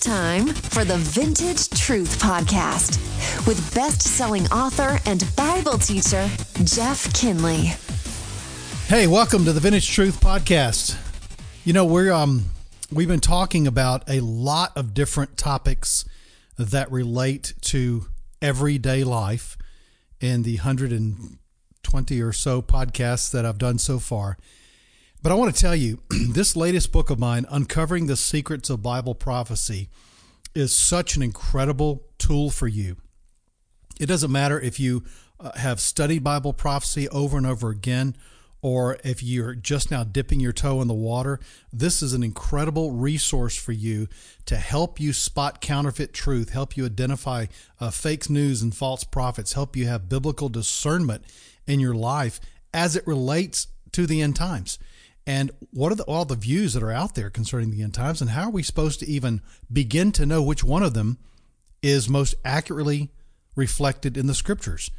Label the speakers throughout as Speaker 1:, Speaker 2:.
Speaker 1: Time for the Vintage Truth Podcast with best selling author and Bible teacher, Jeff Kinley.
Speaker 2: Hey, welcome to the Vintage Truth Podcast. You know, we're um we've been talking about a lot of different topics that relate to everyday life in the 120 or so podcasts that I've done so far. But I want to tell you, this latest book of mine, Uncovering the Secrets of Bible Prophecy, is such an incredible tool for you. It doesn't matter if you uh, have studied Bible prophecy over and over again, or if you're just now dipping your toe in the water, this is an incredible resource for you to help you spot counterfeit truth, help you identify uh, fake news and false prophets, help you have biblical discernment in your life as it relates to the end times and what are the, all the views that are out there concerning the end times? And how are we supposed to even begin to know which one of them is most accurately reflected in the scriptures?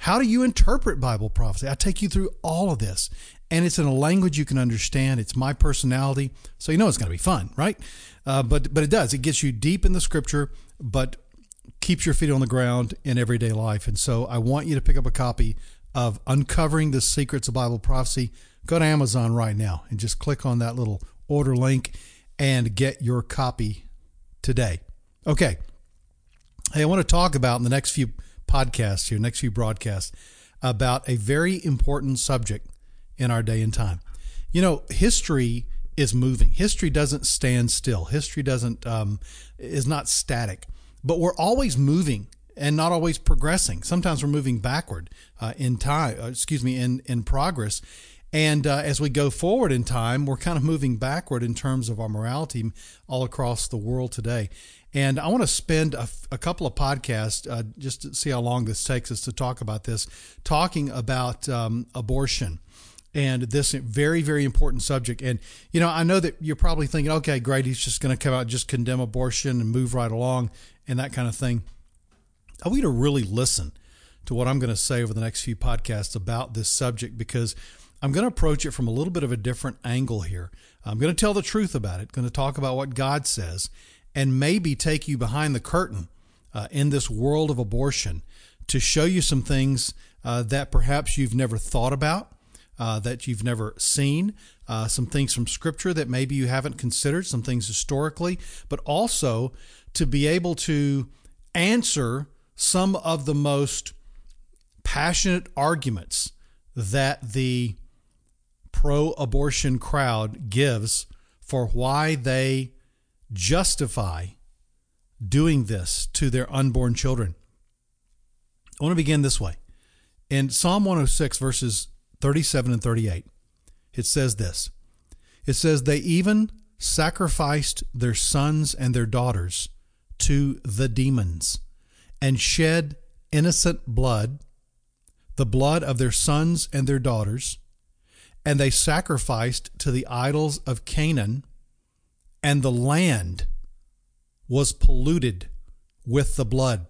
Speaker 2: How do you interpret bible prophecy? I take you through all of this and it's in a language you can understand. It's my personality. So you know it's going to be fun right? Uh, but but it does. It gets you deep in the scripture but keeps your feet on the ground in everyday life. And so i want you to pick up a copy of uncovering the secrets of bible prophecy go to Amazon right now and just click on that little order link and get your copy today. Okay. Hey, I want to talk about in the next few podcasts here, next few broadcasts, about a very important subject in our day and time. You know, history is moving. History doesn't stand still. History doesn't um, is not static, but we're always moving and not always progressing. Sometimes we're moving backward uh, in time. Uh, excuse me, in in progress. And uh, as we go forward in time, we're kind of moving backward in terms of our morality all across the world today. And I want to spend a, couple of podcasts uh, just to see how long this takes us to talk about this, talking about um, abortion and this very, very important subject. And, you know, I know that you're probably thinking, okay, great, he's just going to come out, just condemn abortion and move right along and that kind of thing. I want you to really listen to what I'm going to say over the next few podcasts about this subject because I'm going to approach it from a little bit of a different angle here. I'm going to tell the truth about it, going to talk about what God says, and maybe take you behind the curtain uh, in this world of abortion to show you some things uh, that perhaps you've never thought about, uh, that you've never seen, uh, some things from Scripture that maybe you haven't considered, some things historically, but also to be able to answer some of the most passionate arguments that the pro abortion crowd gives for why they justify doing this to their unborn children. I want to begin this way. In Psalm 106, verses 37 and 38, it says this It says, They even sacrificed their sons and their daughters to the demons and shed innocent blood, the blood of their sons and their daughters and they sacrificed to the idols of Canaan, and the land was polluted with the blood.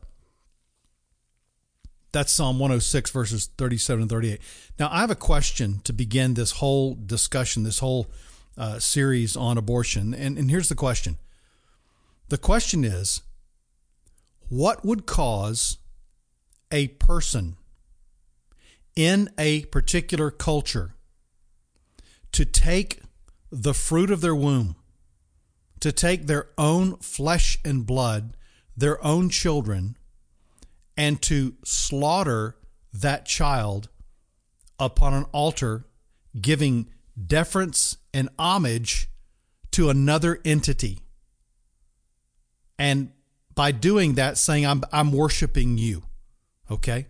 Speaker 2: That's Psalm 106, verses 37 and 38. Now, I have a question to begin this whole discussion, this whole uh, series on abortion. And, and here's the question The question is what would cause a person in a particular culture to take the fruit of their womb, to take their own flesh and blood, their own children, and to slaughter that child upon an altar, giving deference and homage to another entity. And by doing that, saying, I'm, I'm worshiping you. Okay?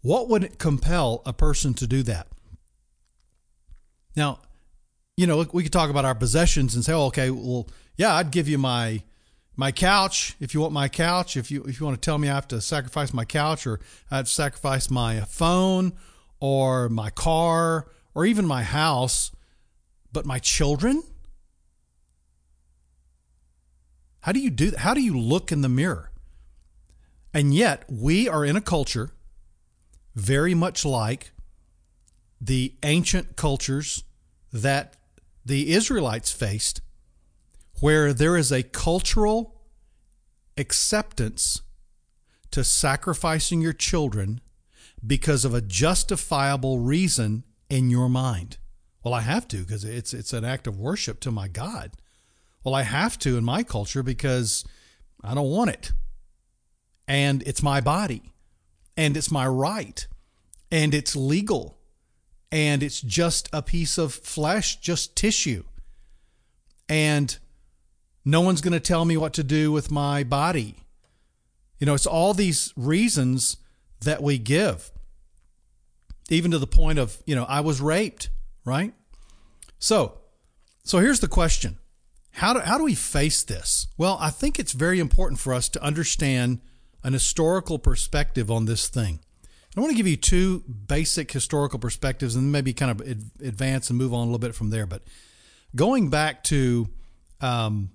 Speaker 2: What would compel a person to do that? Now, you know, we could talk about our possessions and say, oh, okay, well, yeah, I'd give you my my couch if you want my couch. If you if you want to tell me I have to sacrifice my couch or I have to sacrifice my phone or my car or even my house, but my children. How do you do? How do you look in the mirror? And yet, we are in a culture very much like the ancient cultures that the Israelites faced, where there is a cultural acceptance to sacrificing your children because of a justifiable reason in your mind. Well, I have to because it's it's an act of worship to my God. Well, I have to in my culture because I don't want it. And it's my body. And it's my right. And it's legal. And it's just a piece of flesh, just tissue. And no one's going to tell me what to do with my body. You know, it's all these reasons that we give even to the point of, you know, I was raped, right? So, so here's the question. How do, how do we face this? Well, I think it's very important for us to understand an historical perspective on this thing. I want to give you two basic historical perspectives and maybe kind of advance and move on a little bit from there. But going back to um,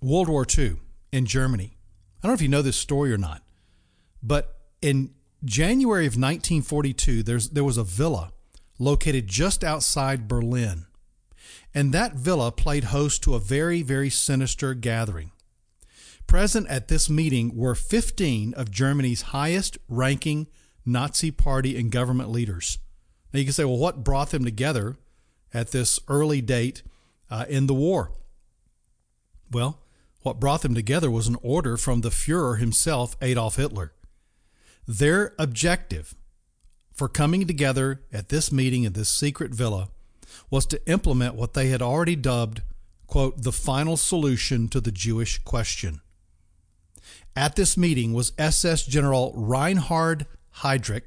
Speaker 2: World War II in Germany, I don't know if you know this story or not, but in January of 1942, there's, there was a villa located just outside Berlin. And that villa played host to a very, very sinister gathering. Present at this meeting were 15 of Germany's highest ranking Nazi party and government leaders. Now you can say, well, what brought them together at this early date uh, in the war? Well, what brought them together was an order from the Fuhrer himself, Adolf Hitler. Their objective for coming together at this meeting in this secret villa was to implement what they had already dubbed, quote, the final solution to the Jewish question. At this meeting was SS General Reinhard Heydrich,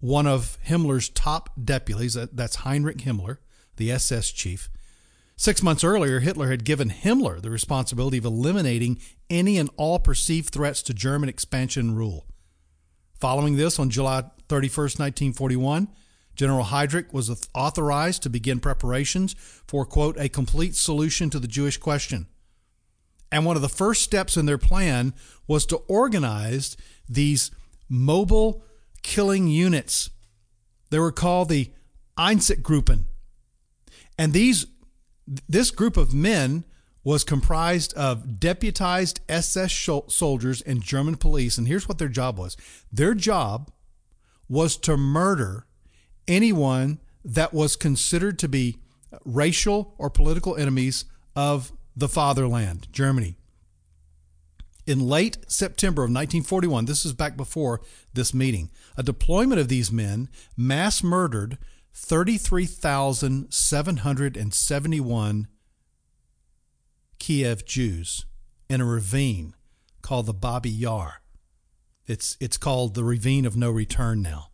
Speaker 2: one of Himmler's top deputies, that's Heinrich Himmler, the SS chief. Six months earlier, Hitler had given Himmler the responsibility of eliminating any and all perceived threats to German expansion rule. Following this, on July 31st, 1941, General Heydrich was authorized to begin preparations for, quote, a complete solution to the Jewish question. And one of the first steps in their plan was to organize these mobile killing units. They were called the Einsatzgruppen. And these this group of men was comprised of deputized SS soldiers and German police. And here's what their job was their job was to murder anyone that was considered to be racial or political enemies of the fatherland, Germany. In late September of 1941, this is back before this meeting, a deployment of these men mass murdered 33,771 Kiev Jews in a ravine called the Babi Yar. It's, it's called the Ravine of No Return now.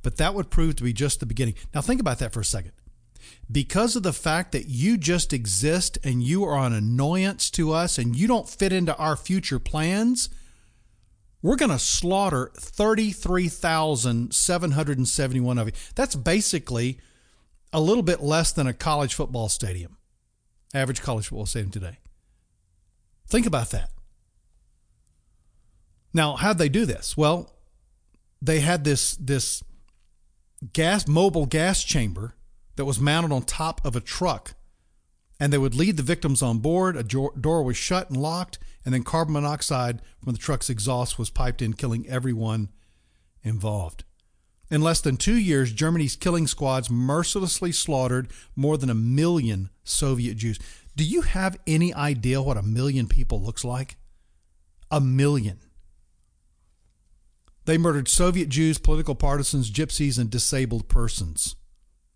Speaker 2: But that would prove to be just the beginning. Now, think about that for a second. Because of the fact that you just exist and you are an annoyance to us and you don't fit into our future plans, we're going to slaughter 33,771 of you. That's basically a little bit less than a college football stadium average college football stadium today. Think about that. Now, how'd they do this? Well, they had this this gas mobile gas chamber that was mounted on top of a truck, and they would lead the victims on board. A door was shut and locked, and then carbon monoxide from the truck's exhaust was piped in, killing everyone involved. In less than two years, Germany's killing squads mercilessly slaughtered more than a million Soviet Jews. Do you have any idea what a million people looks like? A million. They murdered Soviet Jews, political partisans, gypsies, and disabled persons.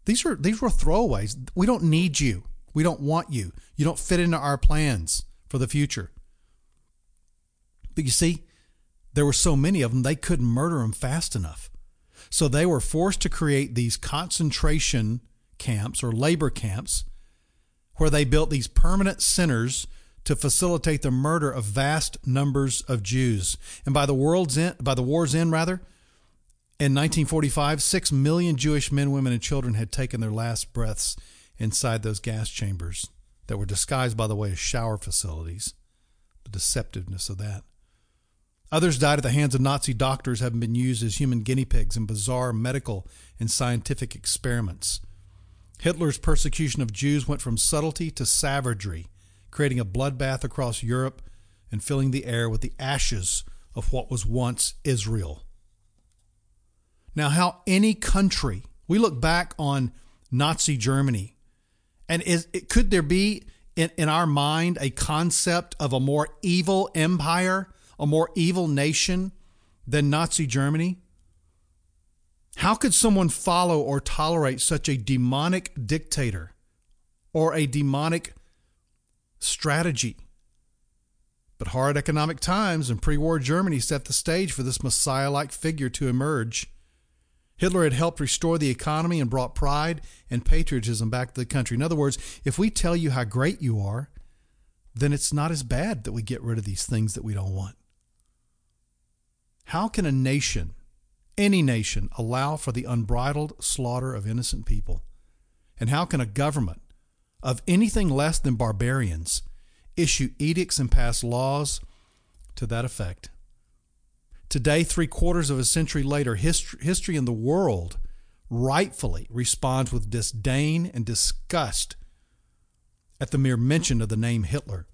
Speaker 2: These are these were throwaways. We don't need you. We don't want you. You don't fit into our plans for the future. But you see, there were so many of them they couldn't murder them fast enough. So they were forced to create these concentration camps or labor camps where they built these permanent centers to facilitate the murder of vast numbers of Jews. And by the world's end, by the war's end rather, in 1945, 6 million Jewish men, women and children had taken their last breaths inside those gas chambers that were disguised by the way as shower facilities. The deceptiveness of that. Others died at the hands of Nazi doctors, having been used as human guinea pigs in bizarre medical and scientific experiments. Hitler's persecution of Jews went from subtlety to savagery, creating a bloodbath across Europe and filling the air with the ashes of what was once Israel. Now, how any country, we look back on Nazi Germany, and is, could there be in, in our mind a concept of a more evil empire, a more evil nation than Nazi Germany? How could someone follow or tolerate such a demonic dictator or a demonic strategy? But hard economic times and pre war Germany set the stage for this Messiah like figure to emerge. Hitler had helped restore the economy and brought pride and patriotism back to the country. In other words, if we tell you how great you are, then it's not as bad that we get rid of these things that we don't want. How can a nation, any nation, allow for the unbridled slaughter of innocent people? And how can a government of anything less than barbarians issue edicts and pass laws to that effect. Today, three quarters of a century later, history, history in the world rightfully responds with disdain and disgust at the mere mention of the name Hitler.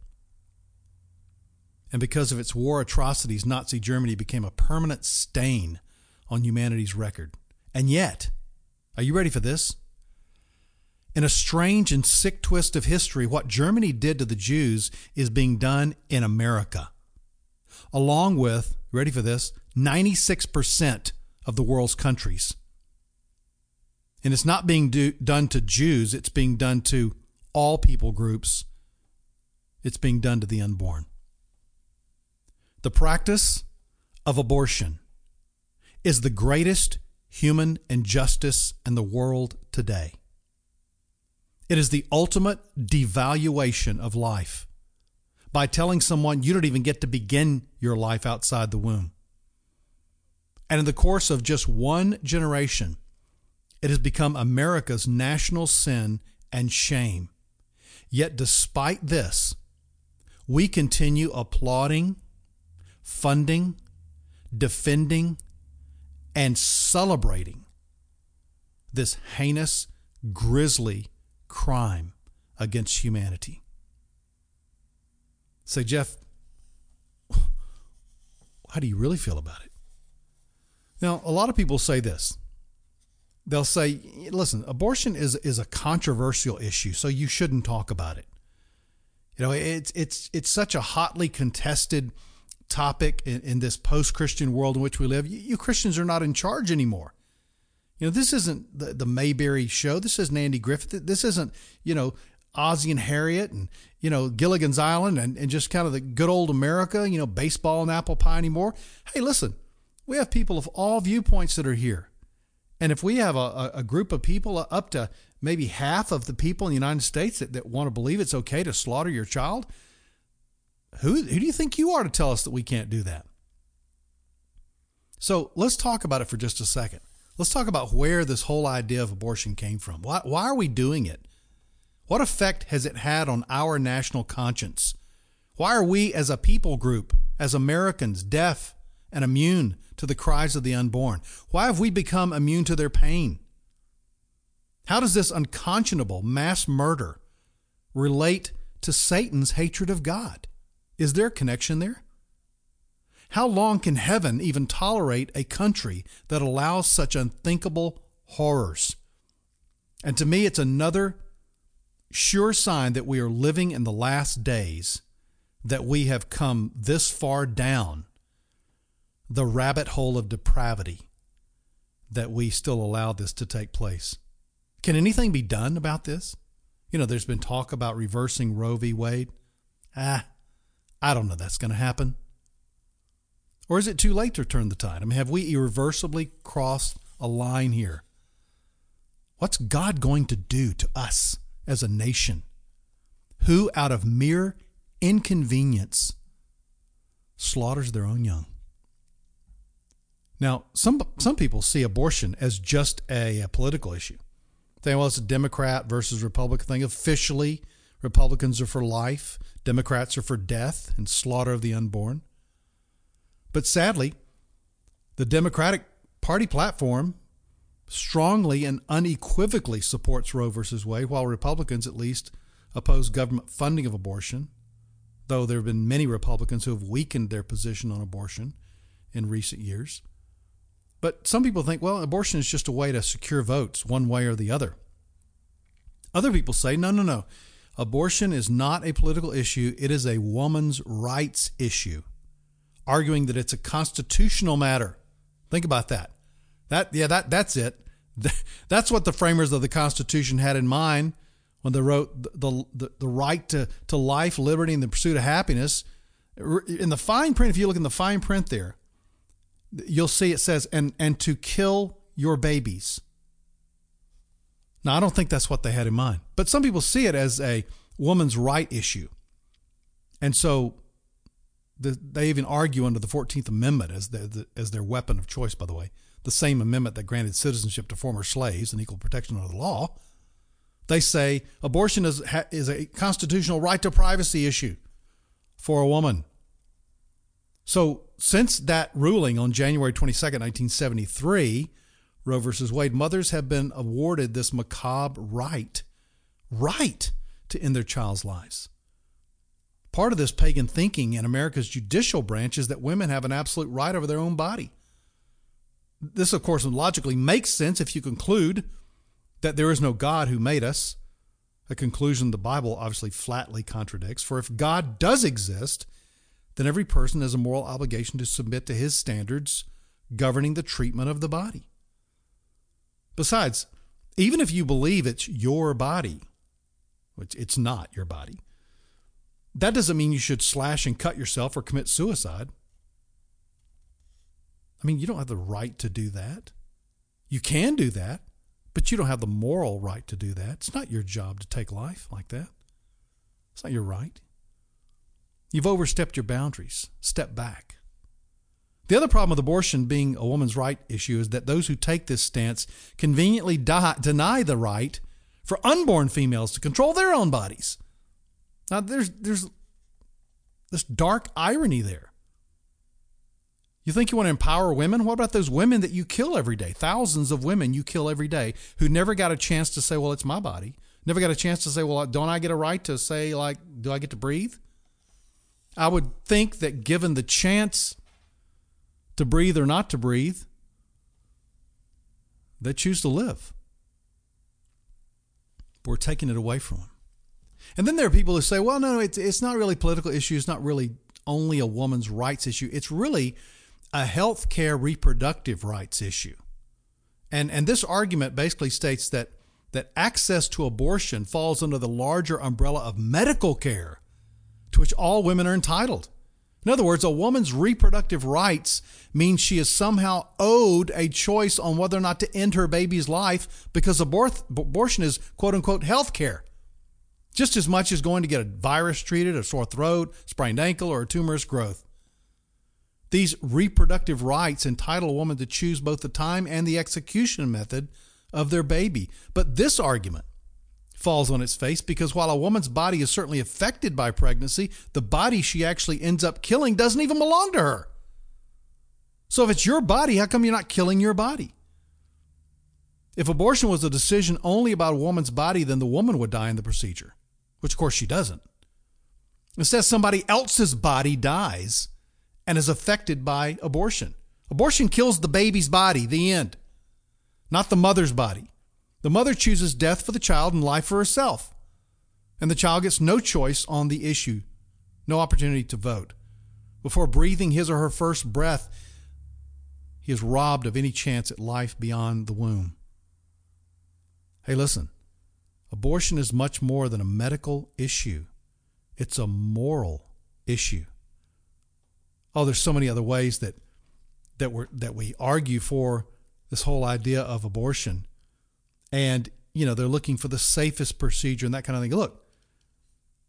Speaker 2: And because of its war atrocities, Nazi Germany became a permanent stain on humanity's record. And yet, are you ready for this? In a strange and sick twist of history, what Germany did to the Jews is being done in America, along with, ready for this, 96% of the world's countries. And it's not being do, done to Jews, it's being done to all people groups. It's being done to the unborn. The practice of abortion is the greatest human injustice in the world today. It is the ultimate devaluation of life by telling someone you don't even get to begin your life outside the womb. And in the course of just one generation, it has become America's national sin and shame. Yet, despite this, we continue applauding, funding, defending, and celebrating this heinous, grisly crime against humanity. Say, Jeff, how do you really feel about it? Now, a lot of people say this. They'll say, listen, abortion is, is a controversial issue, so you shouldn't talk about it. You know, it's, it's, it's such a hotly contested topic in, in this post Christian world in which we live. You, you Christians are not in charge anymore. You know, this isn't the, the Mayberry show. This isn't Andy Griffith. This isn't, you know, Ozzie and Harriet and, you know, Gilligan's Island and, and just kind of the good old America, you know, baseball and apple pie anymore. Hey, listen, we have people of all viewpoints that are here. And if we have a, a group of people uh, up to maybe half of the people in the United States that, that want to believe it's okay to slaughter your child, who, who do you think you are to tell us that we can't do that? So let's talk about it for just a second. Let's talk about where this whole idea of abortion came from. Why, why are we doing it? What effect has it had on our national conscience? Why are we, as a people group, as Americans, deaf and immune to the cries of the unborn? Why have we become immune to their pain? How does this unconscionable mass murder relate to Satan's hatred of God? Is there a connection there? How long can heaven even tolerate a country that allows such unthinkable horrors? And to me, it's another sure sign that we are living in the last days, that we have come this far down the rabbit hole of depravity that we still allow this to take place. Can anything be done about this? You know, there's been talk about reversing Roe v. Wade. Ah, I don't know that's going to happen. Or is it too late to turn the tide? I mean, have we irreversibly crossed a line here? What's God going to do to us as a nation who, out of mere inconvenience, slaughters their own young? Now, some some people see abortion as just a, a political issue. They well, it's a Democrat versus Republican thing. Officially, Republicans are for life, Democrats are for death and slaughter of the unborn. But sadly, the Democratic Party platform strongly and unequivocally supports Roe versus Wade, while Republicans, at least oppose government funding of abortion, though there have been many Republicans who have weakened their position on abortion in recent years. But some people think, well, abortion is just a way to secure votes one way or the other. Other people say, no, no, no. Abortion is not a political issue, it is a woman's rights issue, arguing that it's a constitutional matter. Think about that. That yeah, that that's it. That's what the framers of the Constitution had in mind when they wrote the, the, the right to, to life, liberty, and the pursuit of happiness. In the fine print, if you look in the fine print there, you'll see it says, and, and to kill your babies. Now, I don't think that's what they had in mind, but some people see it as a woman's right issue. And so the, they even argue under the 14th Amendment as, the, as their weapon of choice, by the way, the same amendment that granted citizenship to former slaves and equal protection under the law. They say abortion is, is a constitutional right to privacy issue for a woman. So, since that ruling on January 22, 1973, Roe versus Wade, mothers have been awarded this macabre right, right to end their child's lives. Part of this pagan thinking in America's judicial branch is that women have an absolute right over their own body. This, of course, logically makes sense if you conclude that there is no God who made us, a conclusion the Bible obviously flatly contradicts. For if God does exist, then every person has a moral obligation to submit to his standards governing the treatment of the body. Besides, even if you believe it's your body, which it's not your body, that doesn't mean you should slash and cut yourself or commit suicide. I mean, you don't have the right to do that. You can do that, but you don't have the moral right to do that. It's not your job to take life like that. It's not your right. You've overstepped your boundaries. Step back. The other problem with abortion being a woman's right issue is that those who take this stance conveniently die, deny the right for unborn females to control their own bodies. Now, there's, there's this dark irony there. You think you want to empower women? What about those women that you kill every day? Thousands of women you kill every day who never got a chance to say, well, it's my body. Never got a chance to say, well, don't I get a right to say, like, do I get to breathe? I would think that given the chance to breathe or not to breathe, they choose to live. But we're taking it away from them. And then there are people who say, well, no, it's, it's not really political issue. It's not really only a woman's rights issue. It's really a health care reproductive rights issue. And, and this argument basically states that, that access to abortion falls under the larger umbrella of medical care to which all women are entitled. In other words, a woman's reproductive rights means she is somehow owed a choice on whether or not to end her baby's life because abort- abortion is quote unquote health care. Just as much as going to get a virus treated, a sore throat, sprained ankle, or a tumorous growth. These reproductive rights entitle a woman to choose both the time and the execution method of their baby. But this argument falls on its face because while a woman's body is certainly affected by pregnancy, the body she actually ends up killing doesn't even belong to her. So if it's your body, how come you're not killing your body? If abortion was a decision only about a woman's body, then the woman would die in the procedure, which of course she doesn't. Instead, somebody else's body dies and is affected by abortion. Abortion kills the baby's body, the end, not the mother's body. The mother chooses death for the child and life for herself. And the child gets no choice on the issue, no opportunity to vote. Before breathing his or her first breath, he is robbed of any chance at life beyond the womb. Hey, listen, abortion is much more than a medical issue, it's a moral issue oh, there's so many other ways that that we that we argue for this whole idea of abortion, and you know they're looking for the safest procedure and that kind of thing. Look,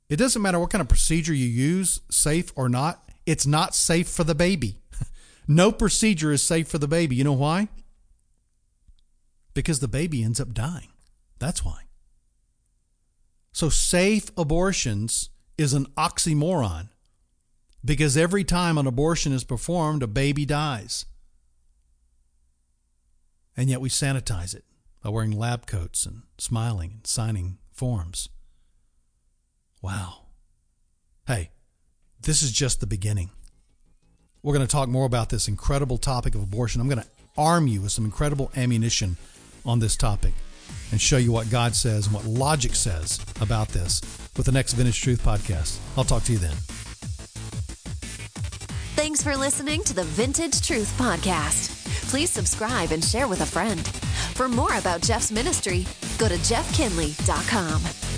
Speaker 2: it doesn't matter what kind of procedure you use, safe or not. It's not safe for the baby. no procedure is safe for the baby. You know why? Because the baby ends up dying. That's why. So, safe abortions is an oxymoron because every time an abortion is performed, a baby dies. And yet we sanitize it by wearing lab coats and smiling and signing forms. Wow. Hey, this is just the beginning. We're going to talk more about this incredible topic of abortion. I'm going to arm you with some incredible ammunition on this topic and show you what God says and what logic says about this with the next Vintage Truth podcast. I'll talk to you then.
Speaker 1: Thanks for listening to the Vintage Truth Podcast. Please subscribe and share with a friend. For more about Jeff's ministry, go to jeffkinley.com.